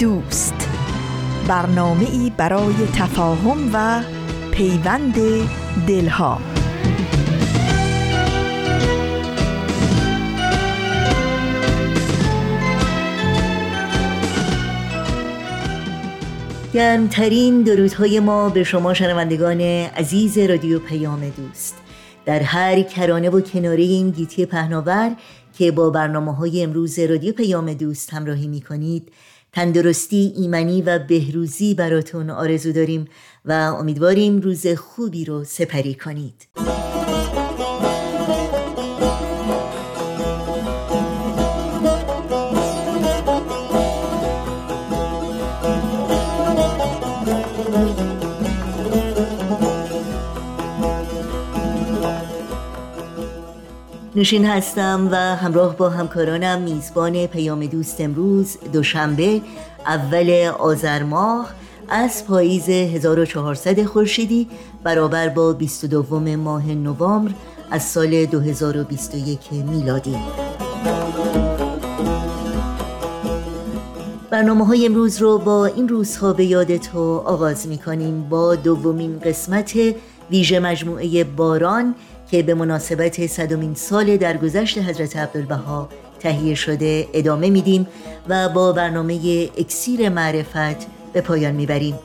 دوست. برنامه ای برای تفاهم و پیوند دلها. گرمترین درودهای ما به شما شنوندگان عزیز رادیو پیام دوست. در هر کرانه و کناره این گیتی پهناور که با برنامه های امروز رادیو پیام دوست همراهی می کنید تندرستی ایمنی و بهروزی براتون آرزو داریم و امیدواریم روز خوبی رو سپری کنید. نوشین هستم و همراه با همکارانم میزبان پیام دوست امروز دوشنبه اول آذر ماه از پاییز 1400 خورشیدی برابر با 22 ماه نوامبر از سال 2021 میلادی. برنامه های امروز رو با این روزها به یاد تو آغاز می کنیم با دومین قسمت ویژه مجموعه باران که به مناسبت صدومین سال درگذشت حضرت عبدالبها تهیه شده ادامه میدیم و با برنامه اکسیر معرفت به پایان می‌بریم.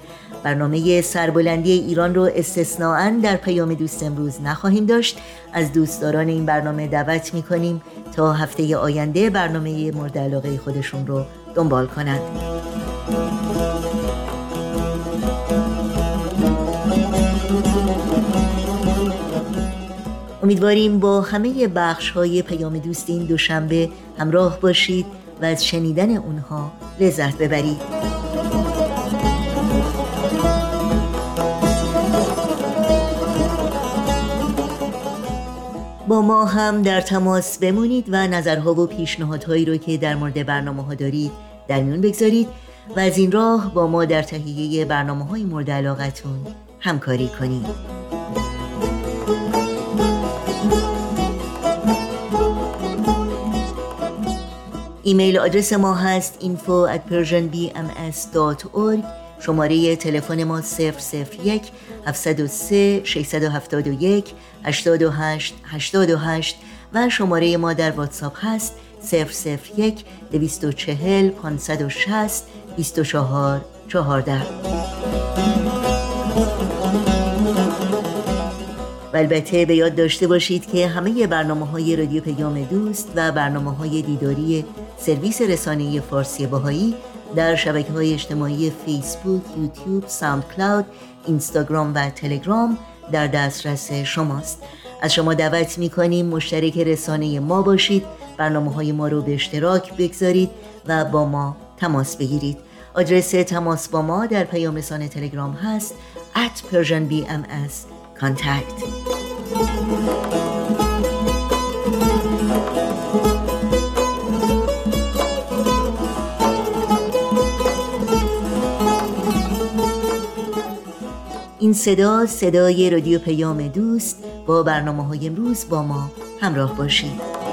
برنامه سربلندی ایران رو استثناعا در پیام دوست امروز نخواهیم داشت. از دوستداران این برنامه دعوت می‌کنیم تا هفته آینده برنامه مورد علاقه خودشون رو دنبال کنند. امیدواریم با همه بخش های پیام دوست این دوشنبه همراه باشید و از شنیدن اونها لذت ببرید. با ما هم در تماس بمونید و نظرها و پیشنهادهایی رو که در مورد برنامه ها دارید در میون بگذارید و از این راه با ما در تهیه برنامه های مورد علاقتون همکاری کنید. ایمیل آدرس ما هست info at persianbms.org شماره تلفن ما 001 703 671 828 828 و شماره ما در واتساپ هست 001 240 560 24 14 و البته به یاد داشته باشید که همه برنامه های رادیو پیام دوست و برنامه های دیداری سرویس رسانه فارسی باهایی در شبکه های اجتماعی فیسبوک، یوتیوب، ساوند کلاود، اینستاگرام و تلگرام در دسترس شماست. از شما دعوت می کنیم مشترک رسانه ما باشید برنامه های ما رو به اشتراک بگذارید و با ما تماس بگیرید. آدرس تماس با ما در پیام رسانه تلگرام هست at persianbms contact. این صدا صدای رادیو پیام دوست با برنامه های امروز با ما همراه باشید.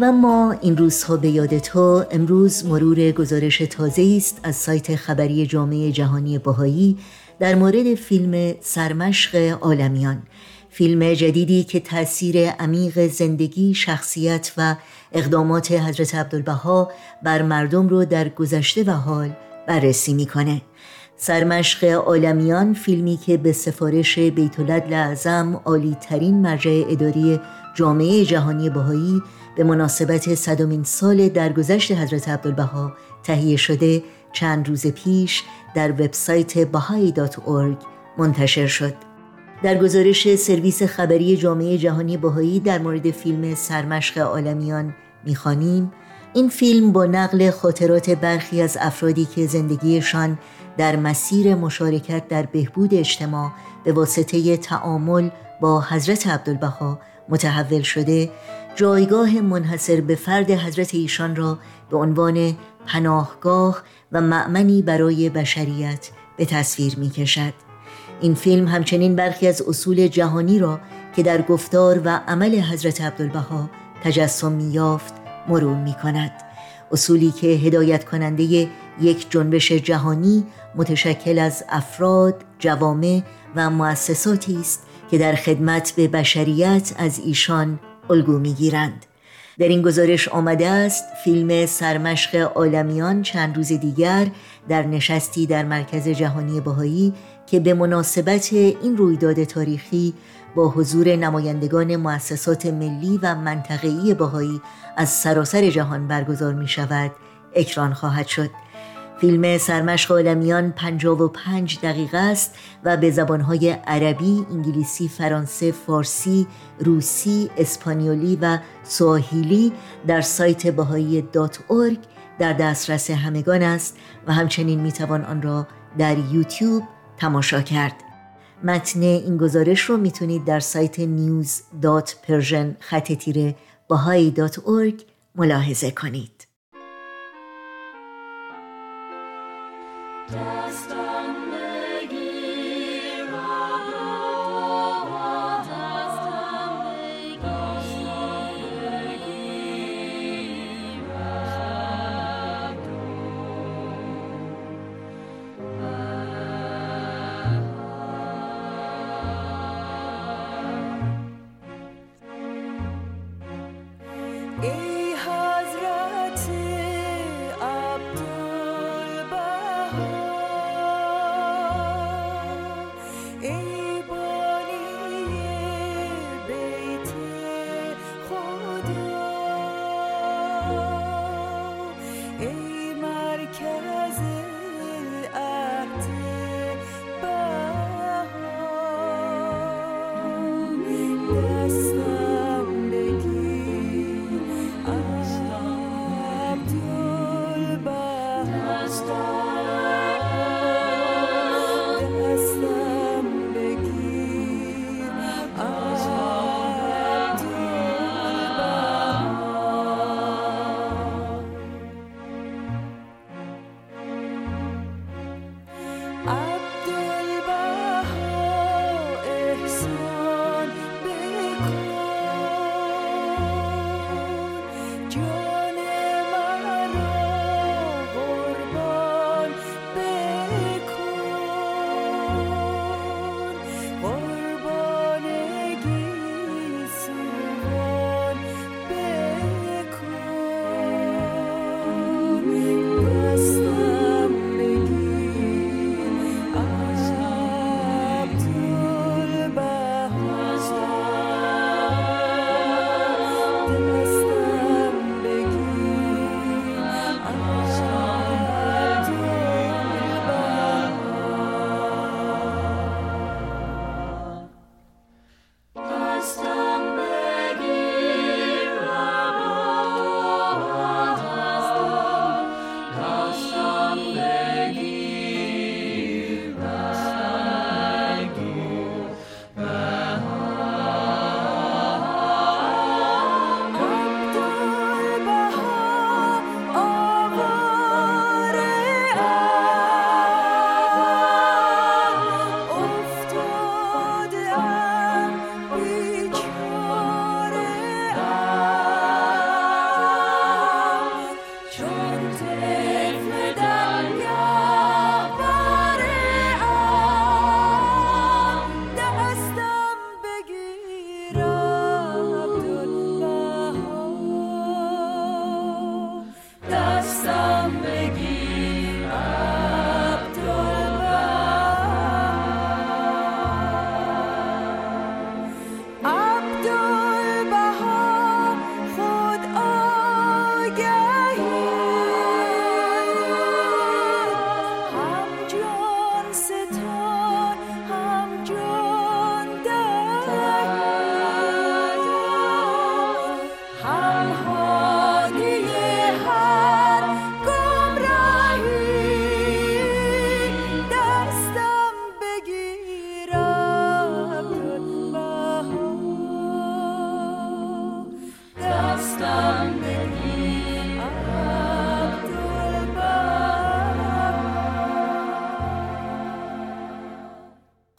و ما این روزها به یاد تو امروز مرور گزارش تازه است از سایت خبری جامعه جهانی باهایی در مورد فیلم سرمشق عالمیان فیلم جدیدی که تاثیر عمیق زندگی، شخصیت و اقدامات حضرت عبدالبها بر مردم رو در گذشته و حال بررسی می‌کنه. سرمشق عالمیان فیلمی که به سفارش بیت اعظم عالی ترین مرجع اداری جامعه جهانی بهایی به مناسبت صدومین سال درگذشت حضرت عبدالبها تهیه شده چند روز پیش در وبسایت bahai.org منتشر شد. در گزارش سرویس خبری جامعه جهانی بهایی در مورد فیلم سرمشق عالمیان می‌خوانیم این فیلم با نقل خاطرات برخی از افرادی که زندگیشان در مسیر مشارکت در بهبود اجتماع به واسطه تعامل با حضرت عبدالبها متحول شده جایگاه منحصر به فرد حضرت ایشان را به عنوان پناهگاه و معمنی برای بشریت به تصویر می کشد. این فیلم همچنین برخی از اصول جهانی را که در گفتار و عمل حضرت عبدالبها تجسم یافت مرور می کند. اصولی که هدایت کننده یک جنبش جهانی متشکل از افراد، جوامع و مؤسساتی است که در خدمت به بشریت از ایشان الگو می‌گیرند. در این گزارش آمده است فیلم سرمشق عالمیان چند روز دیگر در نشستی در مرکز جهانی بهایی که به مناسبت این رویداد تاریخی با حضور نمایندگان مؤسسات ملی و منطقه‌ای بهایی از سراسر جهان برگزار می شود اکران خواهد شد فیلم سرمشق عالمیان 55 دقیقه است و به زبانهای عربی، انگلیسی، فرانسه، فارسی، روسی، اسپانیولی و سواهیلی در سایت بهایی دات در دسترس همگان است و همچنین می‌توان آن را در یوتیوب تماشا کرد. متن این گزارش رو می‌تونید در سایت news.persian خط تیره ملاحظه کنید.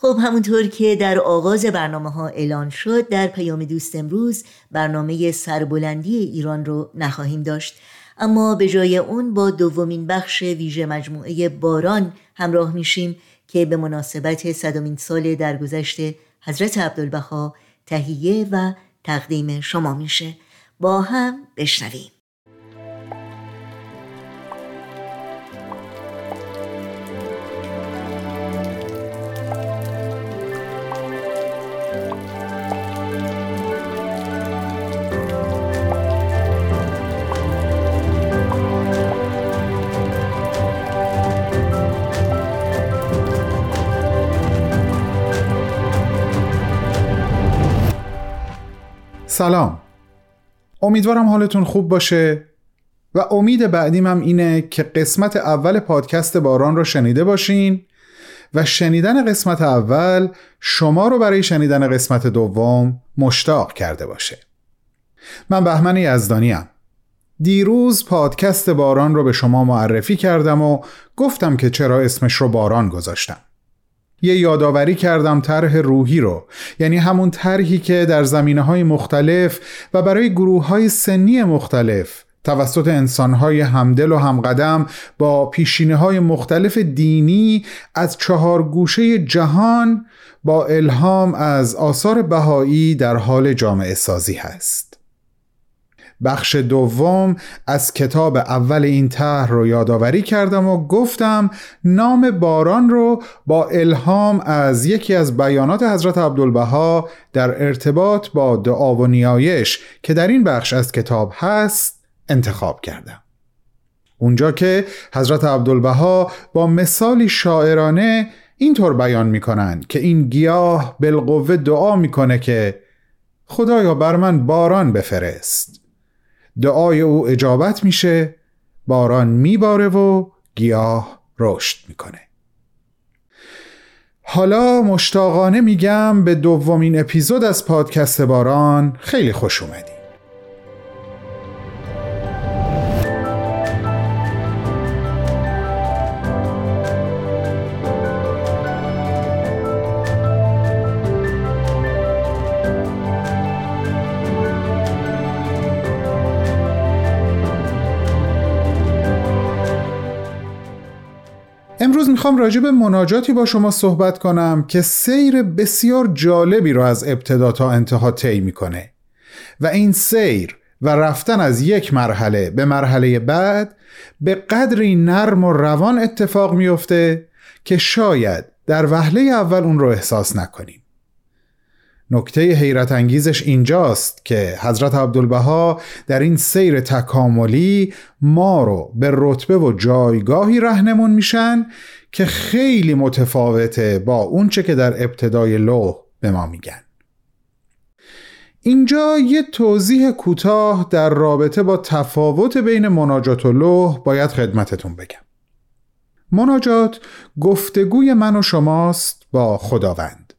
خب همونطور که در آغاز برنامه ها اعلان شد در پیام دوست امروز برنامه سربلندی ایران رو نخواهیم داشت. اما به جای اون با دومین بخش ویژه مجموعه باران همراه میشیم که به مناسبت صدامین سال درگذشت حضرت عبدالبها تهیه و تقدیم شما میشه. با هم بشنویم. سلام. امیدوارم حالتون خوب باشه و امید بعدیم هم اینه که قسمت اول پادکست باران رو شنیده باشین و شنیدن قسمت اول شما رو برای شنیدن قسمت دوم مشتاق کرده باشه. من بهمن یزدانی هم. دیروز پادکست باران رو به شما معرفی کردم و گفتم که چرا اسمش رو باران گذاشتم. یه یادآوری کردم طرح روحی رو. یعنی همون طرحی که در زمینه های مختلف و برای گروه های سنی مختلف توسط انسانهای همدل و همقدم با پیشینه های مختلف دینی از چهار گوشه جهان با الهام از آثار بهایی در حال جامعه سازی هست. بخش دوم از کتاب اول این طرح رو یادآوری کردم و گفتم نام باران رو با الهام از یکی از بیانات حضرت عبدالبها در ارتباط با دعا و نیایش که در این بخش از کتاب هست انتخاب کردم. اونجا که حضرت عبدالبها با مثالی شاعرانه اینطور بیان می‌کنن که این گیاه بالقوه دعا می‌کنه که خدایا بر من باران بفرست. دعای او اجابت میشه باران میباره و گیاه رشد می‌کنه. حالا مشتاقانه میگم به دومین اپیزود از پادکست باران خیلی خوش اومدی می‌خوام راجع به مناجاتی با شما صحبت کنم که سیر بسیار جالبی رو از ابتدا تا انتها طی می‌کنه. و این سیر و رفتن از یک مرحله به مرحله بعد به قدری نرم و روان اتفاق میفته که شاید در وهله اول اون رو احساس نکنیم. نکته حیرت انگیزش اینجاست که حضرت عبدالبها در این سیر تکاملی ما رو به رتبه و جایگاهی رهنمون میشن که خیلی متفاوته با اونچه که در ابتدای لوح به ما میگن. اینجا یه توضیح کوتاه در رابطه با تفاوت بین مناجات و لوح باید خدمتتون بگم. مناجات گفتگوی من و شماست با خداوند.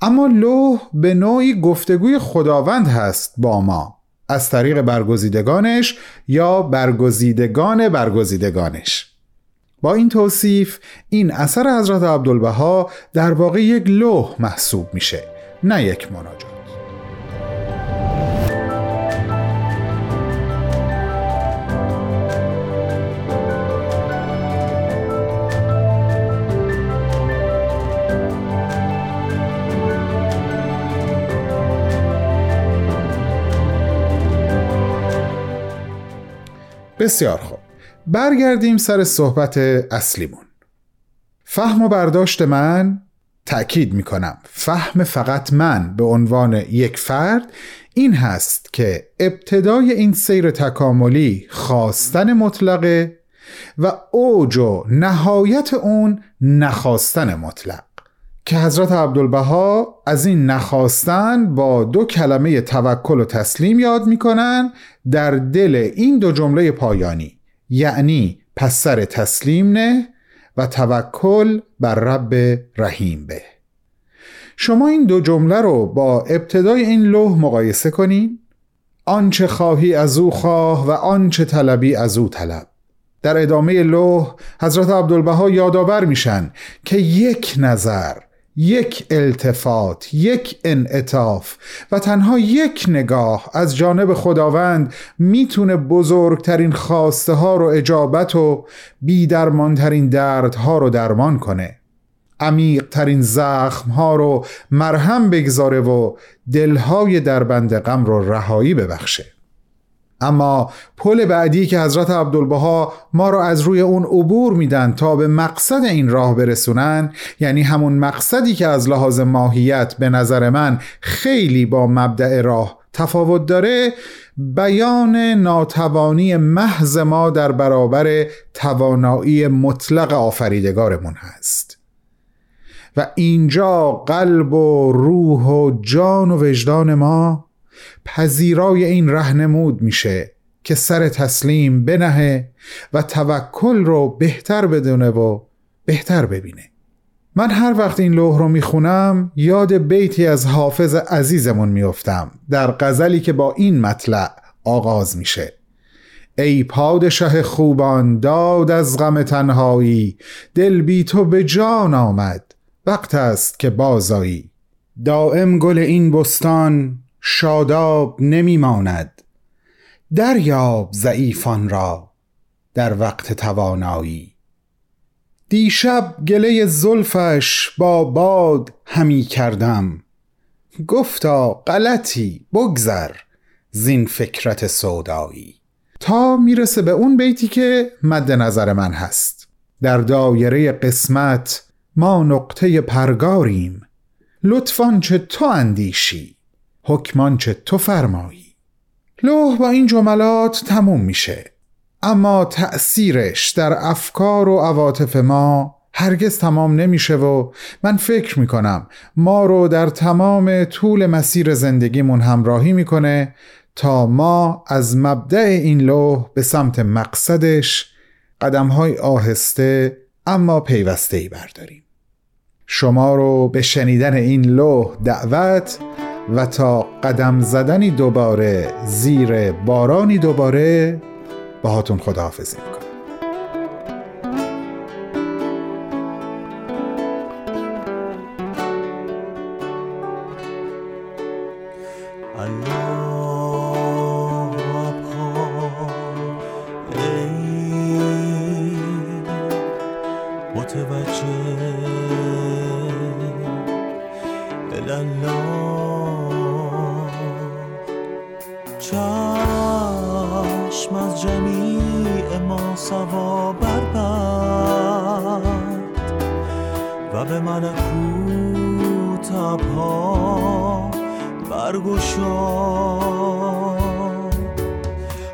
اما لوح به نوعی گفتگوی خداوند هست با ما. از طریق برگزیدگانش یا برگزیدگان برگزیدگانش. با این توصیف این اثر حضرت عبدالبها در واقع یک لوح محسوب میشه نه یک مناجات. بسیار خوب. برگردیم سر صحبت اصلیمون. فهم و برداشت من تأکید می کنم فهم فقط من به عنوان یک فرد این هست که ابتدای این سیر تکاملی خواستن مطلقه و اوج و نهایت اون نخواستن مطلق. که حضرت عبدالبها از این نخواستن با دو کلمه توکل و تسلیم یاد می‌کنن در دل این دو جمله پایانی. یعنی پس سر تسلیم نه و توکل بر رب رحیم به. شما این دو جمله رو با ابتدای این لوح مقایسه کنین. آنچه خواهی از او خواه و آنچه طلبی از او طلب. در ادامه لوح حضرت عبدالبها یادآور میشن که یک نظر یک التفات یک انعطاف و تنها یک نگاه از جانب خداوند می‌تونه بزرگترین خواسته ها رو اجابت و بیدرمانترین دردها رو درمان کنه. عمیقترین زخم ها رو مرهم بگذاره و دلهای دربند غم رو رهایی ببخشه. اما پل بعدی که حضرت عبدالبها ما را از روی اون عبور میدن تا به مقصد این راه برسونن یعنی همون مقصدی که از لحاظ ماهیت به نظر من خیلی با مبدع راه تفاوت داره بیان ناتوانی محض ما در برابر توانایی مطلق آفریدگارمون هست. و اینجا قلب و روح و جان و وجدان ما پذیرای این رهنمود میشه که سر تسلیم بنهه و توکل رو بهتر بدونه و بهتر ببینه. من هر وقت این لوح رو می‌خونم یاد بیتی از حافظ عزیزمون میافتم در غزلی که با این مطلع آغاز میشه. ای پادشه خوبان داد از غم تنهایی دل بی تو به جان آمد وقت است که بازایی. دائم گل این بستان شاداب نمی ماند دریاب ضعیفان را در وقت توانایی. دیشب گله زلفش با باد همی کردم. گفتا غلطی بگذر زین فکرت سودایی. تا می‌رسه به اون بیتی که مد نظر من هست. در دایره قسمت ما نقطه پرگاریم. لطفان چه تو اندیشی؟ حکمان چه تو فرمایی؟ لوح با این جملات تموم میشه. اما تأثیرش در افکار و عواطف ما هرگز تمام نمیشه و من فکر می‌کنم ما رو در تمام طول مسیر زندگیمون همراهی می‌کنه تا ما از مبدع این لوح به سمت مقصدش قدم های آهسته اما پیوسته ای برداریم. شما رو به شنیدن این لوح دعوت و تا قدم زدنی دوباره زیر بارانی دوباره باهاتون خداحافظی می‌کنم.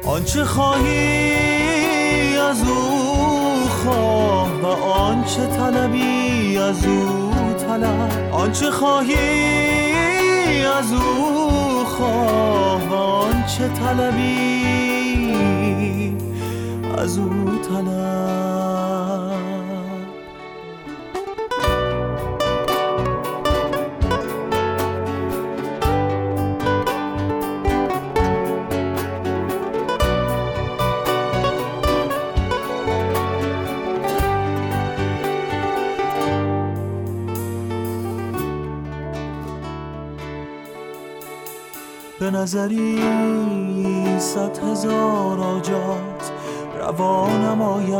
آنچه خواهی از او خواه و آنچه طلبی از او طلب. آنچه خواهی از او خواه و آنچه طلبی از او طلب. نظری صد هزار آجات روا نماید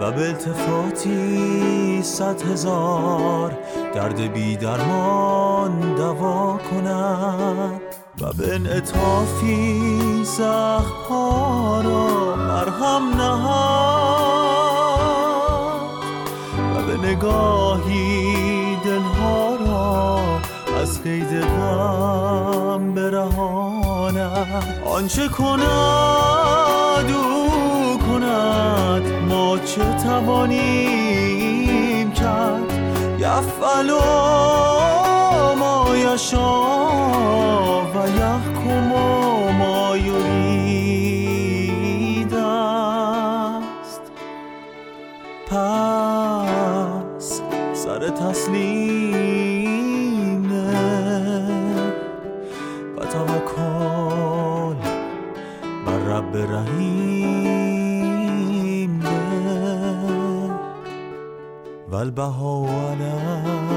و به التفاتی صد هزار درد بی درمان دوا کند و به انعطافی زخمها را مرهم نهاد و به نگاهی از قید غم برهاند آنچه کند او کند. ما چه توانیم کرد؟ یفعل ما یشا و یحکم ما یرید. ده والبها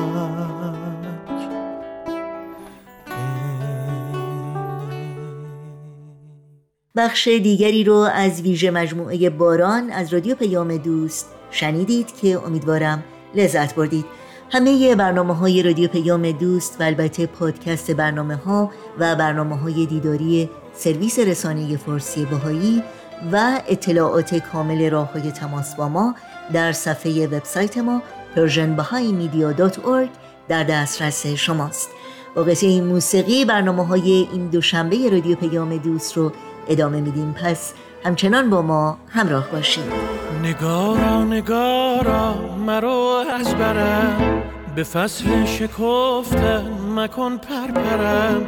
بخش دیگری رو از ویژه مجموعه باران از رادیو پیام دوست شنیدید که امیدوارم لذت بردید. همه برنامه های رادیو پیام دوست و البته پادکست برنامه ها و برنامه های دیداری سرویس رسانه فارسی بهایی و اطلاعات کامل راه های تماس با ما در صفحه وبسایت ما persianbahaimedia.org در دسترس شماست. با قصه موسیقی برنامه های این دوشنبه رادیو پیام دوست رو ادامه میدیم. پس همچنان با ما همراه باشید. نگارا نگارا مرو از برم. به فصل شکفتن مکن پرپرم.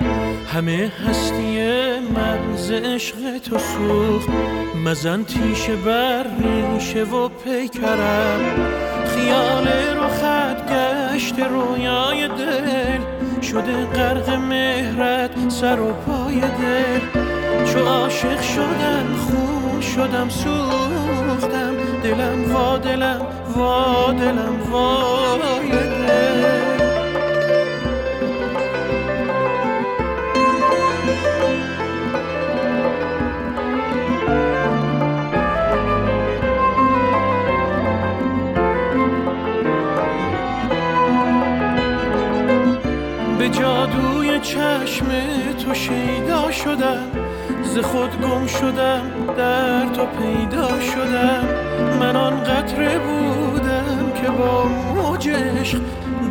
همه هستی من ز عشق تو سوخت. مزن تیشه بر ریشه و پیکرم. خیال خط گشت رویای دل. شده غرق مهرت سر و پای دل. چو عاشق شدم خون شدم سوختم. دلم وا دلم وا دلم وای دل. چشم تو شیدا شدم. ز خود گم شدم در تو پیدا شدم. من آن قطره بودم که با موج عشق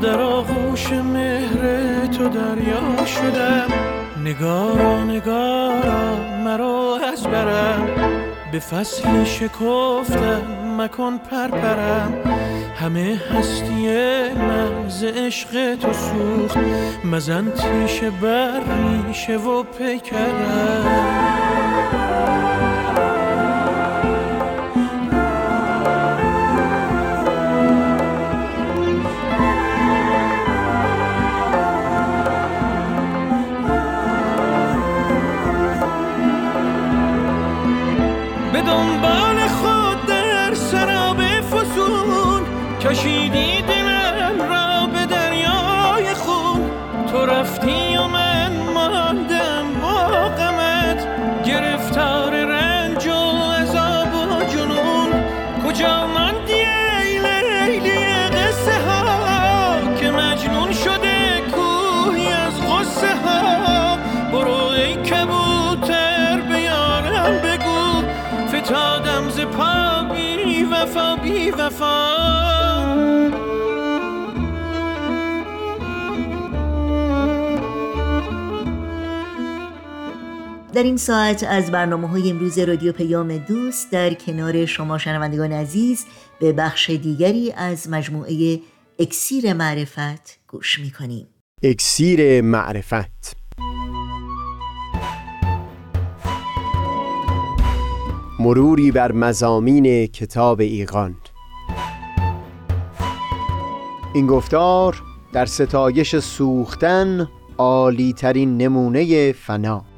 در آغوش مهر تو دریا شدم. نگارا نگارا مرا از برم. به فصل شکفتم مکن پرپرم. همه هستی من عشق تو سوخت. مزن تیشه بر ریشه و پیکرم در این ساعت از برنامه های امروز رادیو پیام دوست در کنار شما شنوندگان عزیز به بخش دیگری از مجموعه اکسیر معرفت گوش می‌کنیم. اکسیر معرفت. مروری بر مزامین کتاب ایقان این گفتار در ستایش سوختن عالی ترین نمونه فنا.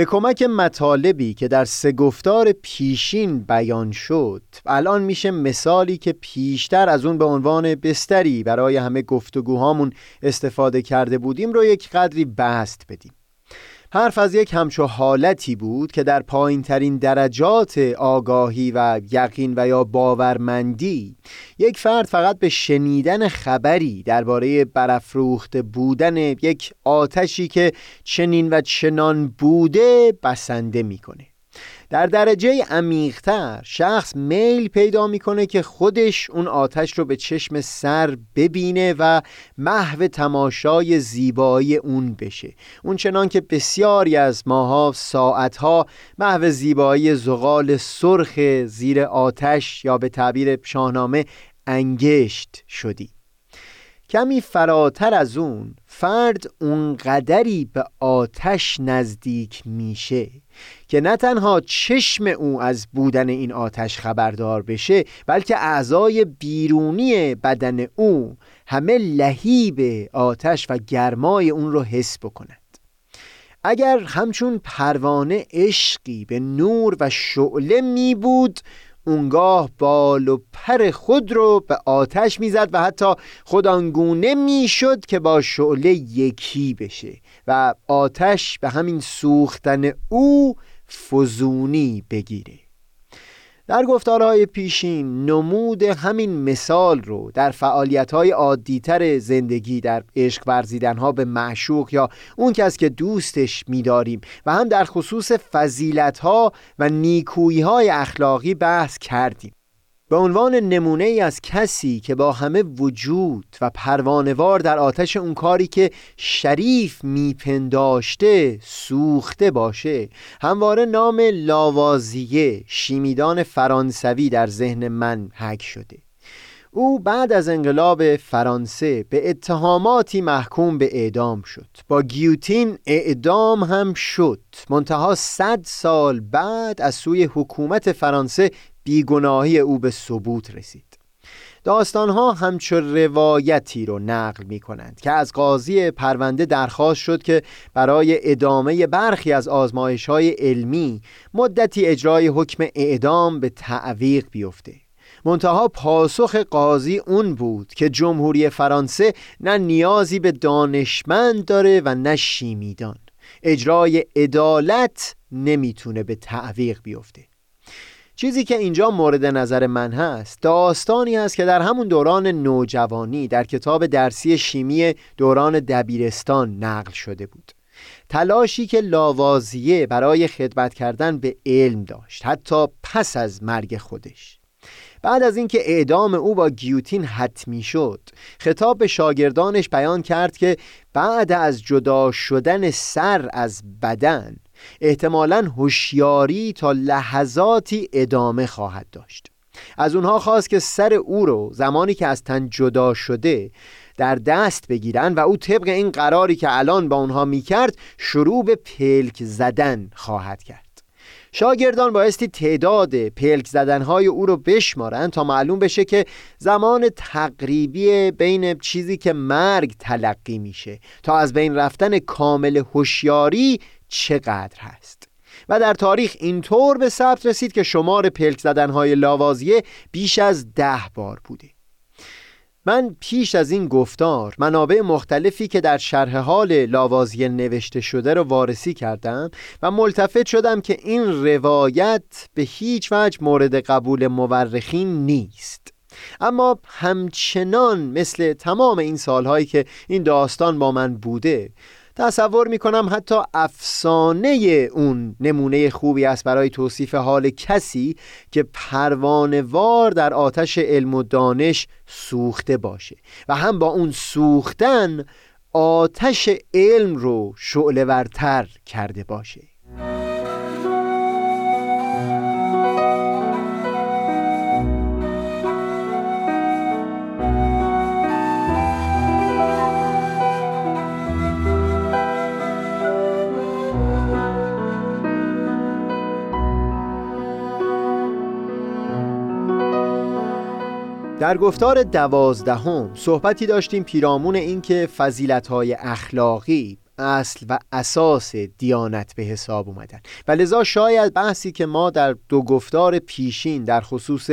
به کمک مطالبی که در سه گفتار پیشین بیان شد. الان میشه مثالی که پیشتر از اون به عنوان بستری برای همه گفتگوهامون استفاده کرده بودیم رو یک قدری بست بدیم. حرف از یک همچو حالتی بود که در پایین ترین درجات آگاهی و یقین و یا باورمندی یک فرد فقط به شنیدن خبری درباره برافروخته بودن یک آتشی که چنین و چنان بوده بسنده می‌کنه. در درجه عمیقتر شخص میل پیدا می‌کنه که خودش اون آتش رو به چشم سر ببینه و محو تماشای زیبایی اون بشه. اون چنان که بسیاری از ماها ساعتها محو زیبایی زغال سرخ زیر آتش یا به تعبیر شاهنامه انگشت شدی. کمی فراتر از اون فرد اونقدری به آتش نزدیک میشه که نه تنها چشم او از بودن این آتش خبردار بشه بلکه اعضای بیرونی بدن او همه لهیب آتش و گرمای اون رو حس بکنند اگر همچون پروانه عشقی به نور و شعله می بود اونگاه بال و پر خود رو به آتش می‌زد و حتی خود آنگونه می‌شد که با شعله یکی بشه. و آتش به همین سوختن او فزونی بگیره. در گفتارهای پیشین نمود همین مثال رو در فعالیتهای عادیتر زندگی در عشق ورزیدنها به معشوق یا اون کس که دوستش میداریم و هم در خصوص فضیلتها و نیکوییهای اخلاقی بحث کردیم. به عنوان نمونه ای از کسی که با همه وجود و پروانوار در آتش اون کاری که شریف میپنداشته سوخته باشه. همواره نام لاوازیه شیمیدان فرانسوی در ذهن من حک شده. او بعد از انقلاب فرانسه به اتهاماتی محکوم به اعدام شد. با گیوتین اعدام هم شد. منتها صد سال بعد از سوی حکومت فرانسه بیگناهی او به ثبوت رسید. داستانها همچو روایتی رو نقل می کنند که از قاضی پرونده درخواست شد که برای ادامه برخی از آزمایش های علمی مدتی اجرای حکم اعدام به تعویق بیفته. منتها پاسخ قاضی اون بود که جمهوری فرانسه نه نیازی به دانشمند داره و نه شیمیدان. اجرای عدالت نمی‌تونه به تعویق بیفته. چیزی که اینجا مورد نظر من هست داستانی است که در همون دوران نوجوانی در کتاب درسی شیمی دوران دبیرستان نقل شده بود. تلاشی که لاوازیه برای خدمت کردن به علم داشت حتی پس از مرگ خودش. بعد از اینکه اعدام او با گیوتین حتمی شد خطاب به شاگردانش بیان کرد که بعد از جدا شدن سر از بدن احتمالا هوشیاری تا لحظاتی ادامه خواهد داشت. از اونها خواست که سر او رو زمانی که از تن جدا شده در دست بگیرن و او طبق این قراری که الان با اونها می‌کرد شروع به پلک زدن خواهد کرد. شاگردان بایستی تعداد پلک زدنهای او رو بشمارن تا معلوم بشه که زمان تقریبی بین چیزی که مرگ تلقی میشه تا از بین رفتن کامل هوشیاری چقدر هست. و در تاریخ اینطور به ثبت رسید که شمار پلک زدنهای لاوازیه بیش از ده بار بوده. من پیش از این گفتار منابع مختلفی که در شرح حال لاوازیه نوشته شده رو وارسی کردم و ملتفت شدم که این روایت به هیچ وجه مورد قبول مورخین نیست. اما همچنان مثل تمام این سالهایی که این داستان با من بوده تصور می کنم حتی افسانه اون نمونه خوبی است برای توصیف حال کسی که پروانوار در آتش علم و دانش سوخته باشه و هم با اون سوختن آتش علم رو شعله ورتر کرده باشه. در گفتار دوازدهم صحبتی داشتیم پیرامون اینکه فضیلت‌های اخلاقی اصل و اساس دیانت به حساب اومدن. و لذا شاید بحثی که ما در دو گفتار پیشین در خصوص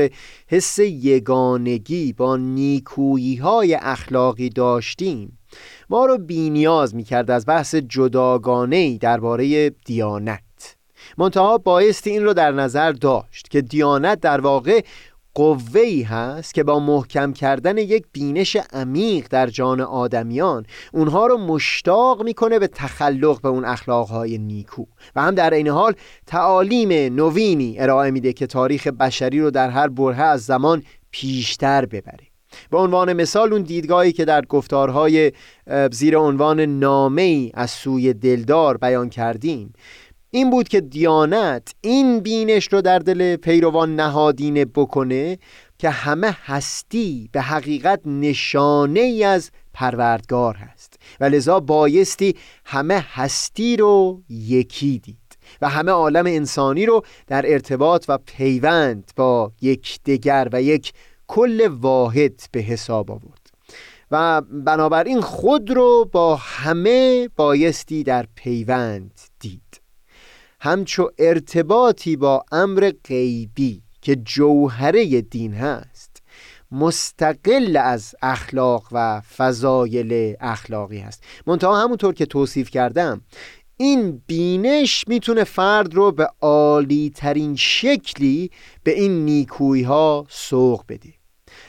حس یگانگی با نیکویی های اخلاقی داشتیم ما رو بینیاز می‌کرد از بحث جداگانه درباره دیانت. منتها بایستی این رو در نظر داشت که دیانت در واقع قوهی هست که با محکم کردن یک بینش عمیق در جان آدمیان اونها رو مشتاق می‌کنه به تخلق به اون اخلاقهای نیکو. و هم در این حال تعالیم نوینی ارائه میده که تاریخ بشری رو در هر برهه از زمان پیشتر ببره. به عنوان مثال اون دیدگاهی که در گفتارهای زیر عنوان نامه ای از سوی دلدار بیان کردیم این بود که دیانت این بینش رو در دل پیروان نهادینه بکنه که همه هستی به حقیقت نشانه ای از پروردگار هست. و لذا بایستی همه هستی رو یکی دید و همه عالم انسانی رو در ارتباط و پیوند با یکدیگر و یک کل واحد به حساب آورد. و بنابراین خود رو با همه بایستی در پیوند دید. همچو ارتباطی با امر غیبی که جوهره دین هست مستقل از اخلاق و فضایل اخلاقی هست. منتها همونطور که توصیف کردم این بینش می‌تونه فرد رو به عالی ترین شکلی به این نیکویی ها سوق بده.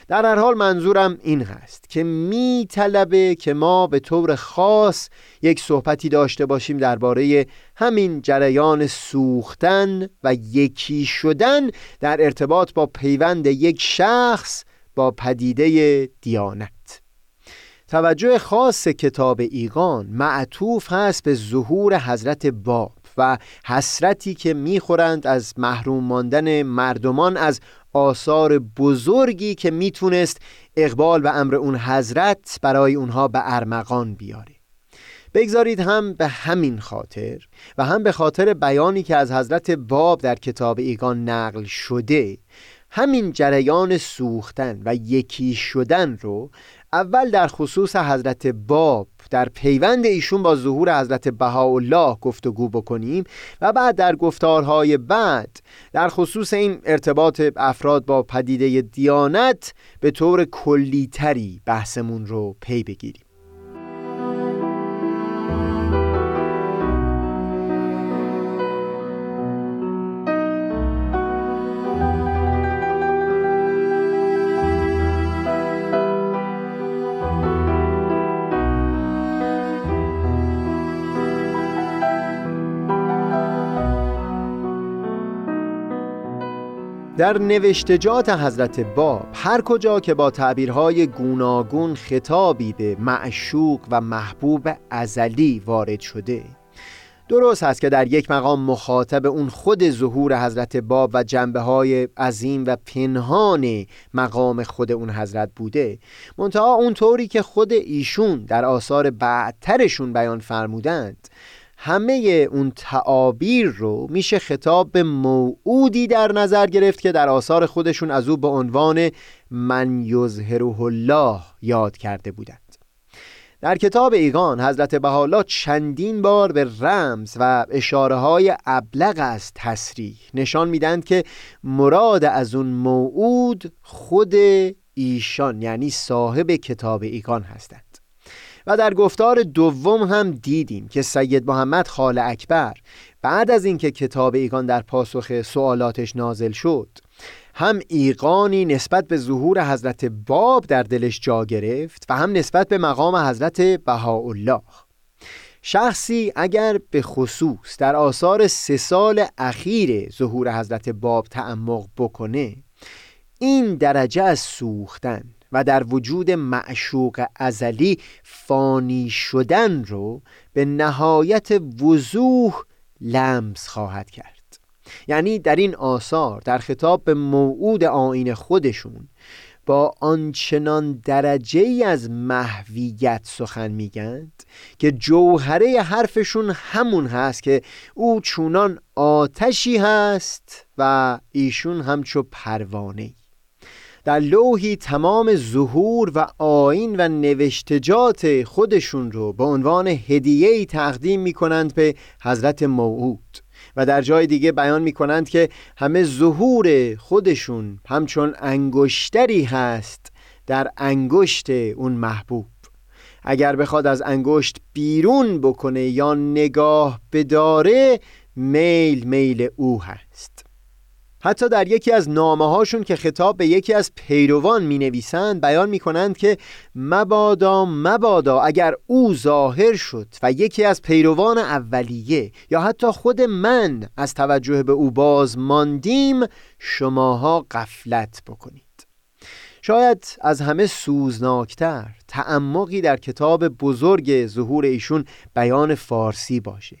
در هر حال منظورم این هست که می طلبه که ما به طور خاص یک صحبتی داشته باشیم درباره همین جریان سوختن و یکی شدن در ارتباط با پیوند یک شخص با پدیده دیانت. توجه خاص کتاب ایگان معطوف هست به ظهور حضرت باب و حسرتی که می‌خورند از محروم ماندن مردمان از آثار بزرگی که می‌تونست اقبال و امر اون حضرت برای اونها به ارمغان بیاره. بگذارید هم به همین خاطر و هم به خاطر بیانی که از حضرت باب در کتاب ایگان نقل شده همین جریان سوختن و یکی شدن رو اول در خصوص حضرت باب در پیوند ایشون با ظهور حضرت بهاءالله گفتگو بکنیم و بعد در گفتارهای بعد در خصوص این ارتباط افراد با پدیده دیانت به طور کلیتری بحثمون رو پی بگیریم. در نوشتجات حضرت باب هر کجا که با تعبیرهای گوناگون خطابی به معشوق و محبوب ازلی وارد شده. درست هست که در یک مقام مخاطب اون خود ظهور حضرت باب و جنبه های عظیم و پنهان مقام خود اون حضرت بوده. منتها اون طوری که خود ایشون در آثار بعدترشون بیان فرمودند همه اون تعابیر رو میشه خطاب به موعودی در نظر گرفت که در آثار خودشون از او به عنوان من یظهره الله یاد کرده بودند. در کتاب ایگان حضرت بحالا چندین بار به رمز و اشاره های ابلغ از تصریح نشان میدند که مراد از اون موعود خود ایشان یعنی صاحب کتاب ایگان هستند. و در گفتار دوم هم دیدیم که سید محمد خال اکبر بعد از اینکه کتاب ایگان در پاسخ سوالاتش نازل شد هم ایقانی نسبت به ظهور حضرت باب در دلش جا گرفت و هم نسبت به مقام حضرت بهاءالله. شخصی اگر به خصوص در آثار سه سال اخیر ظهور حضرت باب تعمق بکنه این درجه از سوختن و در وجود معشوق ازلی فانی شدن رو به نهایت وضوح لمس خواهد کرد. یعنی در این آثار در خطاب به موعود آین خودشون با آنچنان درجه ای از محویت سخن میگند که جوهره حرفشون همون هست که او چونان آتشی هست و ایشون همچو پروانه در لوحی تمام ظهور و آین و نوشتجات خودشون رو به عنوان هدیه‌ای تقدیم می کنند به حضرت موعود. و در جای دیگه بیان می کنند که همه ظهور خودشون همچون انگشتری هست در انگشت اون محبوب. اگر بخواد از انگشت بیرون بکنه یا نگاه بداره میل میل او هست. حتی در یکی از نامه هاشون که خطاب به یکی از پیروان می نویسند بیان می کنند که مبادا مبادا اگر او ظاهر شد و یکی از پیروان اولیه یا حتی خود من از توجه به او باز ماندیم شماها قفلت بکنید. شاید از همه سوزناکتر تعمقی در کتاب بزرگ ظهور ایشون بیان فارسی باشه.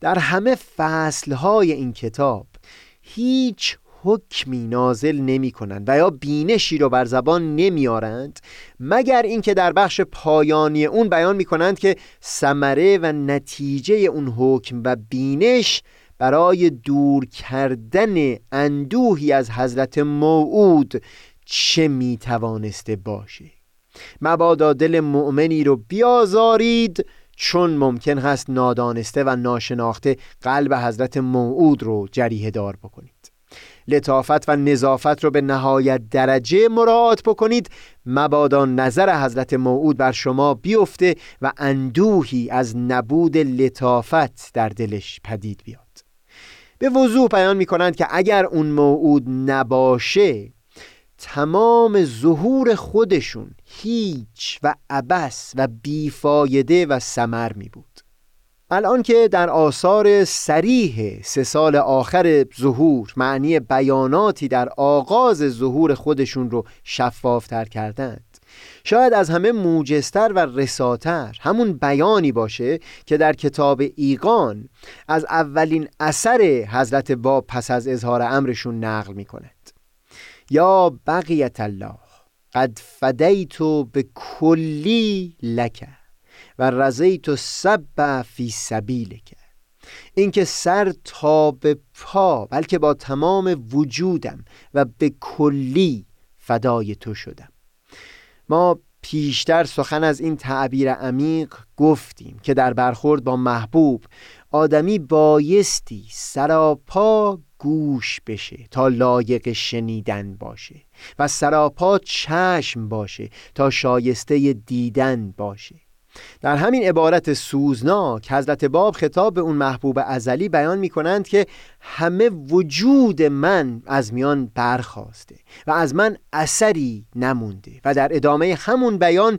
در همه فصلهای این کتاب هیچ حکمی نازل نمی کنند و یا بینشی رو بر زبان نمیارند مگر اینکه در بخش پایانی اون بیان می کنند که ثمره و نتیجه اون حکم و بینش برای دور کردن اندوهی از حضرت موعود چه می توانسته باشه؟ مبادا دل مؤمنی رو بیازارید چون ممکن هست نادانسته و ناشناخته قلب حضرت موعود رو جریه دار بکنید. لطافت و نظافت رو به نهایت درجه مراعات بکنید. مبادا نظر حضرت موعود بر شما بیفته و اندوهی از نبود لطافت در دلش پدید بیاد. به وضوح بیان می کنند که اگر اون موعود نباشه تمام ظهور خودشون هیچ و عبس و بیفایده و سمر می بود. الان که در آثار سریح سه سال آخر ظهور معنی بیاناتی در آغاز ظهور خودشون رو شفافتر کردند. شاید از همه موجستر و رساتر همون بیانی باشه که در کتاب ایقان از اولین اثر حضرت باب پس از اظهار امرشون نقل می کند یا بقیت الله قد فدیت به کلی لکه و رضیت سب فی سبیلک. اینکه سر تا به پا بلکه با تمام وجودم و به کلی فدای تو شدم. ما پیشتر سخن از این تعبیر عمیق گفتیم که در برخورد با محبوب آدمی بایستی سراپا گوش بشه تا لایق شنیدن باشه و سراپا چشم باشه تا شایسته دیدن باشه. در همین عبارت سوزناک حضرت باب خطاب به اون محبوب ازلی بیان می کنند که همه وجود من از میان برخواسته و از من اثری نمونده و در ادامه همون بیان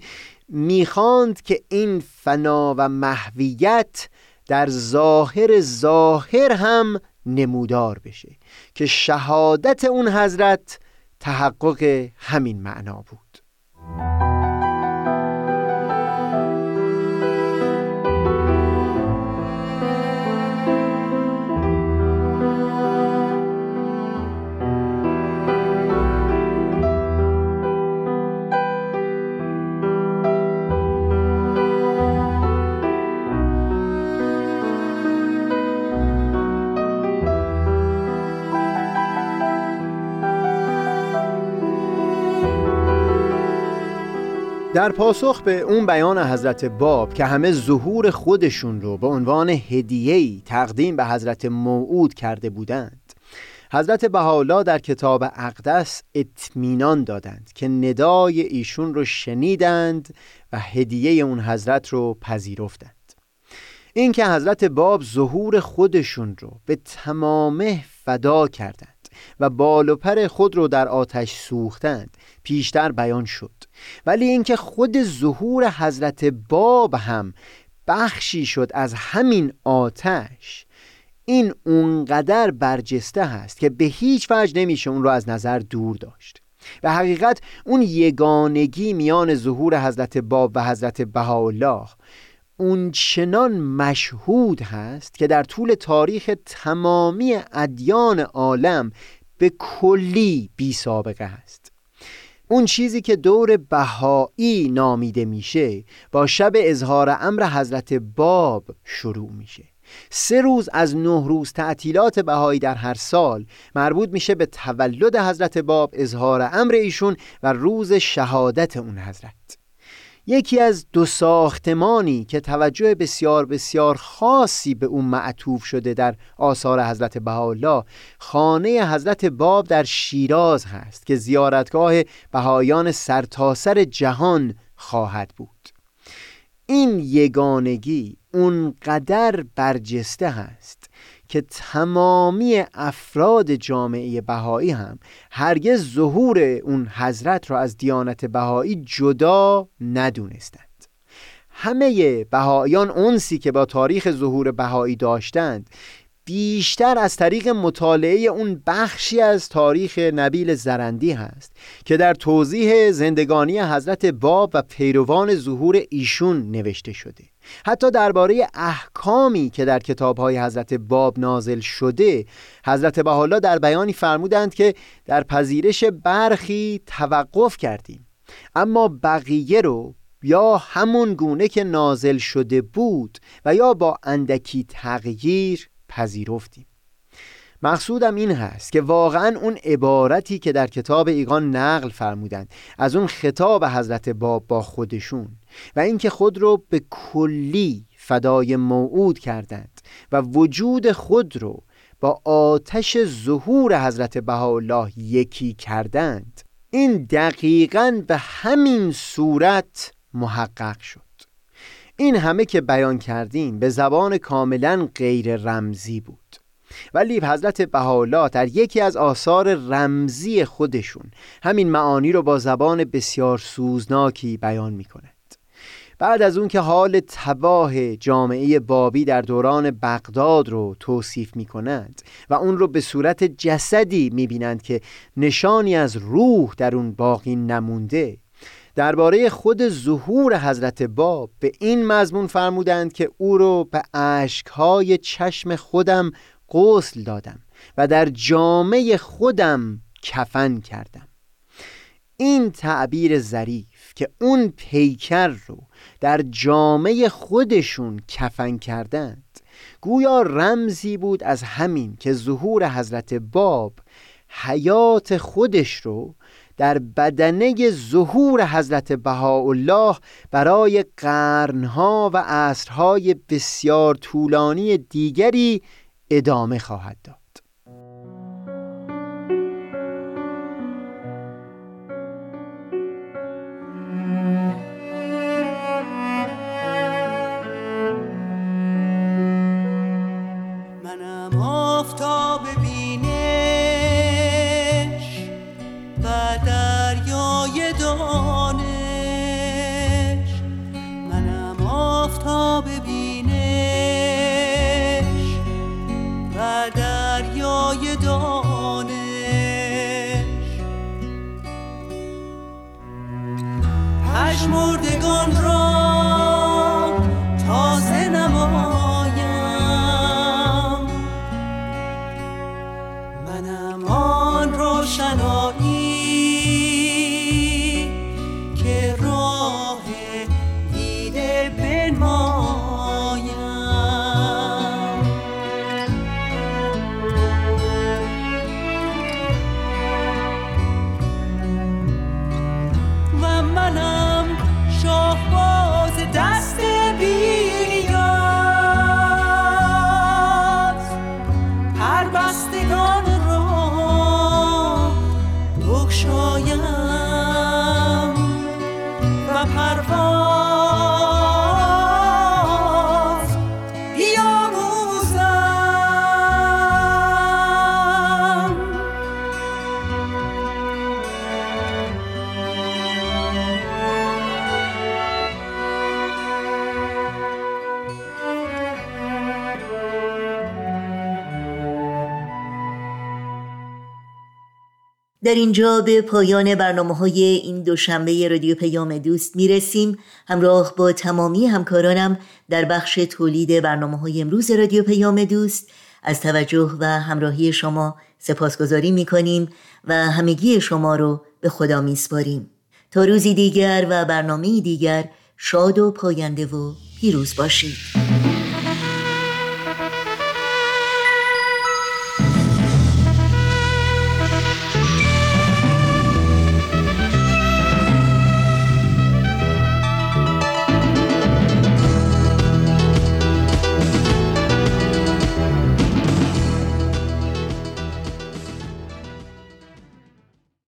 می‌خواند که این فنا و محویت در ظاهر ظاهر هم نمودار بشه که شهادت اون حضرت تحقق همین معنا بود. در پاسخ به اون بیان حضرت باب که همه ظهور خودشون رو به عنوان هدیه‌ای تقدیم به حضرت موعود کرده بودند حضرت بهاءالله در کتاب اقدس اطمینان دادند که ندای ایشون رو شنیدند و هدیه اون حضرت رو پذیرفتند. این که حضرت باب ظهور خودشون رو به تمامه فدا کردند. و بال و پر خود رو در آتش سوختند. پیشتر بیان شد. ولی اینکه خود ظهور حضرت باب هم بخشی شد از همین آتش این اونقدر برجسته هست که به هیچ وجه نمیشه اون رو از نظر دور داشت. و حقیقت اون یگانگی میان ظهور حضرت باب و حضرت بهاءالله اون چنان مشهود هست که در طول تاریخ تمامی ادیان عالم به کلی بی سابقه هست. اون چیزی که دور بهایی نامیده میشه با شب اظهار امر حضرت باب شروع میشه. سه روز از نه روز تعطیلات بهایی در هر سال مربوط میشه به تولد حضرت باب اظهار امر ایشون و روز شهادت اون حضرت. یکی از دو ساختمانی که توجه بسیار بسیار خاصی به اون معطوف شده در آثار حضرت بهاءالله خانه حضرت باب در شیراز هست که زیارتگاه بهایان سرتاسر جهان خواهد بود. این یگانگی اونقدر برجسته هست که تمامی افراد جامعه بهایی هم هرگز ظهور اون حضرت را از دیانت بهایی جدا ندونستند. همه بهاییان اونسی که با تاریخ ظهور بهایی داشتند بیشتر از طریق مطالعه اون بخشی از تاریخ نبیل زرندی هست که در توضیح زندگانی حضرت باب و پیروان ظهور ایشون نوشته شده. حتی درباره احکامی که در کتابهای حضرت باب نازل شده حضرت بحالا در بیانی فرمودند که در پذیرش برخی توقف کردیم. اما بقیه رو یا همون گونه که نازل شده بود و یا با اندکی تغییر پذیرفتیم. مقصودم این هست که واقعا اون عبارتی که در کتاب ایقان نقل فرمودند از اون خطاب حضرت باب با خودشون و اینکه خود رو به کلی فدای موعود کردند و وجود خود رو با آتش ظهور حضرت بهاءالله یکی کردند این دقیقا به همین صورت محقق شد. این همه که بیان کردیم به زبان کاملا غیر رمزی بود. ولی حضرت بهاءالله در یکی از آثار رمزی خودشون همین معانی رو با زبان بسیار سوزناکی بیان می کند بعد از اون که حال تباه جامعه بابی در دوران بغداد رو توصیف می کند و اون رو به صورت جسدی می بینند که نشانی از روح در اون باقی نمونده درباره خود ظهور حضرت باب به این مضمون فرمودند که او رو به اشکهای چشم خودم غسل دادم و در جامعه خودم کفن کردم. این تعبیر ظریف که اون پیکر رو در جامعه خودشون کفن کردند گویا رمزی بود از همین که ظهور حضرت باب حیات خودش رو در بدنه ظهور حضرت بهاءالله برای قرنها و عصرهای بسیار طولانی دیگری ادامه خواهد داد. در اینجا به پایان برنامه های این دوشنبه رادیو پیام دوست می‌رسیم. همراه با تمامی همکارانم در بخش تولید برنامه های امروز رادیو پیام دوست از توجه و همراهی شما سپاسگزاری می‌کنیم و همگی شما رو به خدا میسپاریم. تا روزی دیگر و برنامه دیگر شاد و پاینده و پیروز باشید.